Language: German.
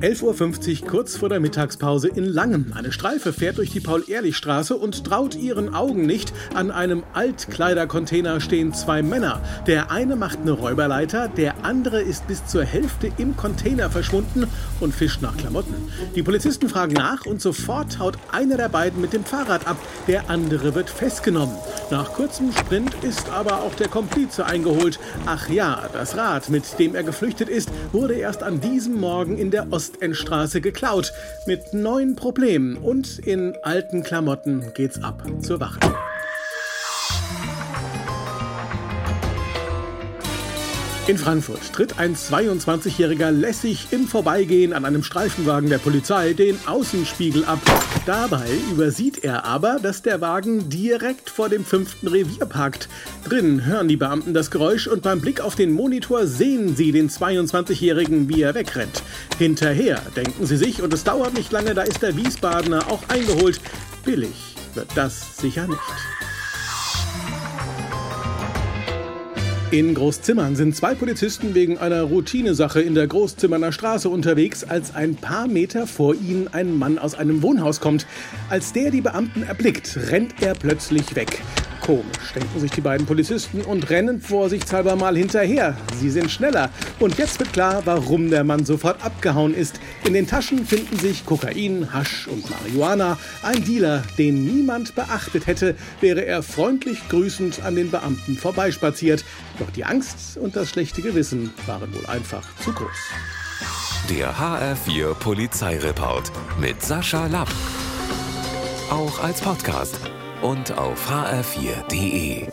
11.50 Uhr kurz vor der Mittagspause in Langen. Eine Streife fährt durch die Paul-Ehrlich-Straße und traut ihren Augen nicht. An einem Altkleidercontainer stehen zwei Männer. Der eine macht eine Räuberleiter, der andere ist bis zur Hälfte im Container verschwunden und fischt nach Klamotten. Die Polizisten fragen nach und sofort haut einer der beiden mit dem Fahrrad ab. Der andere wird festgenommen. Nach kurzem Sprint ist aber auch der Komplize eingeholt. Ach ja, das Rad, mit dem er geflüchtet ist, wurde erst an diesem Morgen in der Ost Ostendstraße geklaut. Mit neuen Problemen und in alten Klamotten geht's ab zur Wache. In Frankfurt tritt ein 22-Jähriger lässig im Vorbeigehen an einem Streifenwagen der Polizei den Außenspiegel ab. Dabei übersieht er aber, dass der Wagen direkt vor dem fünften Revier parkt. Drin hören die Beamten das Geräusch und beim Blick auf den Monitor sehen sie den 22-Jährigen, wie er wegrennt. Hinterher denken sie sich, und es dauert nicht lange, da ist der Wiesbadener auch eingeholt. Billig wird das sicher nicht. In Großzimmern sind zwei Polizisten wegen einer Routinesache in der Großzimmerner Straße unterwegs, als ein paar Meter vor ihnen ein Mann aus einem Wohnhaus kommt. Als der die Beamten erblickt, rennt er plötzlich weg. Komisch, denken sich die beiden Polizisten und rennen vorsichtshalber mal hinterher. Sie sind schneller. Und jetzt wird klar, warum der Mann sofort abgehauen ist. In den Taschen finden sich Kokain, Hasch und Marihuana. Ein Dealer, den niemand beachtet hätte, wäre er freundlich grüßend an den Beamten vorbeispaziert. Doch die Angst und das schlechte Gewissen waren wohl einfach zu groß. Der HR4 Polizeireport mit Sascha Lapp. Auch als Podcast und auf hr4.de.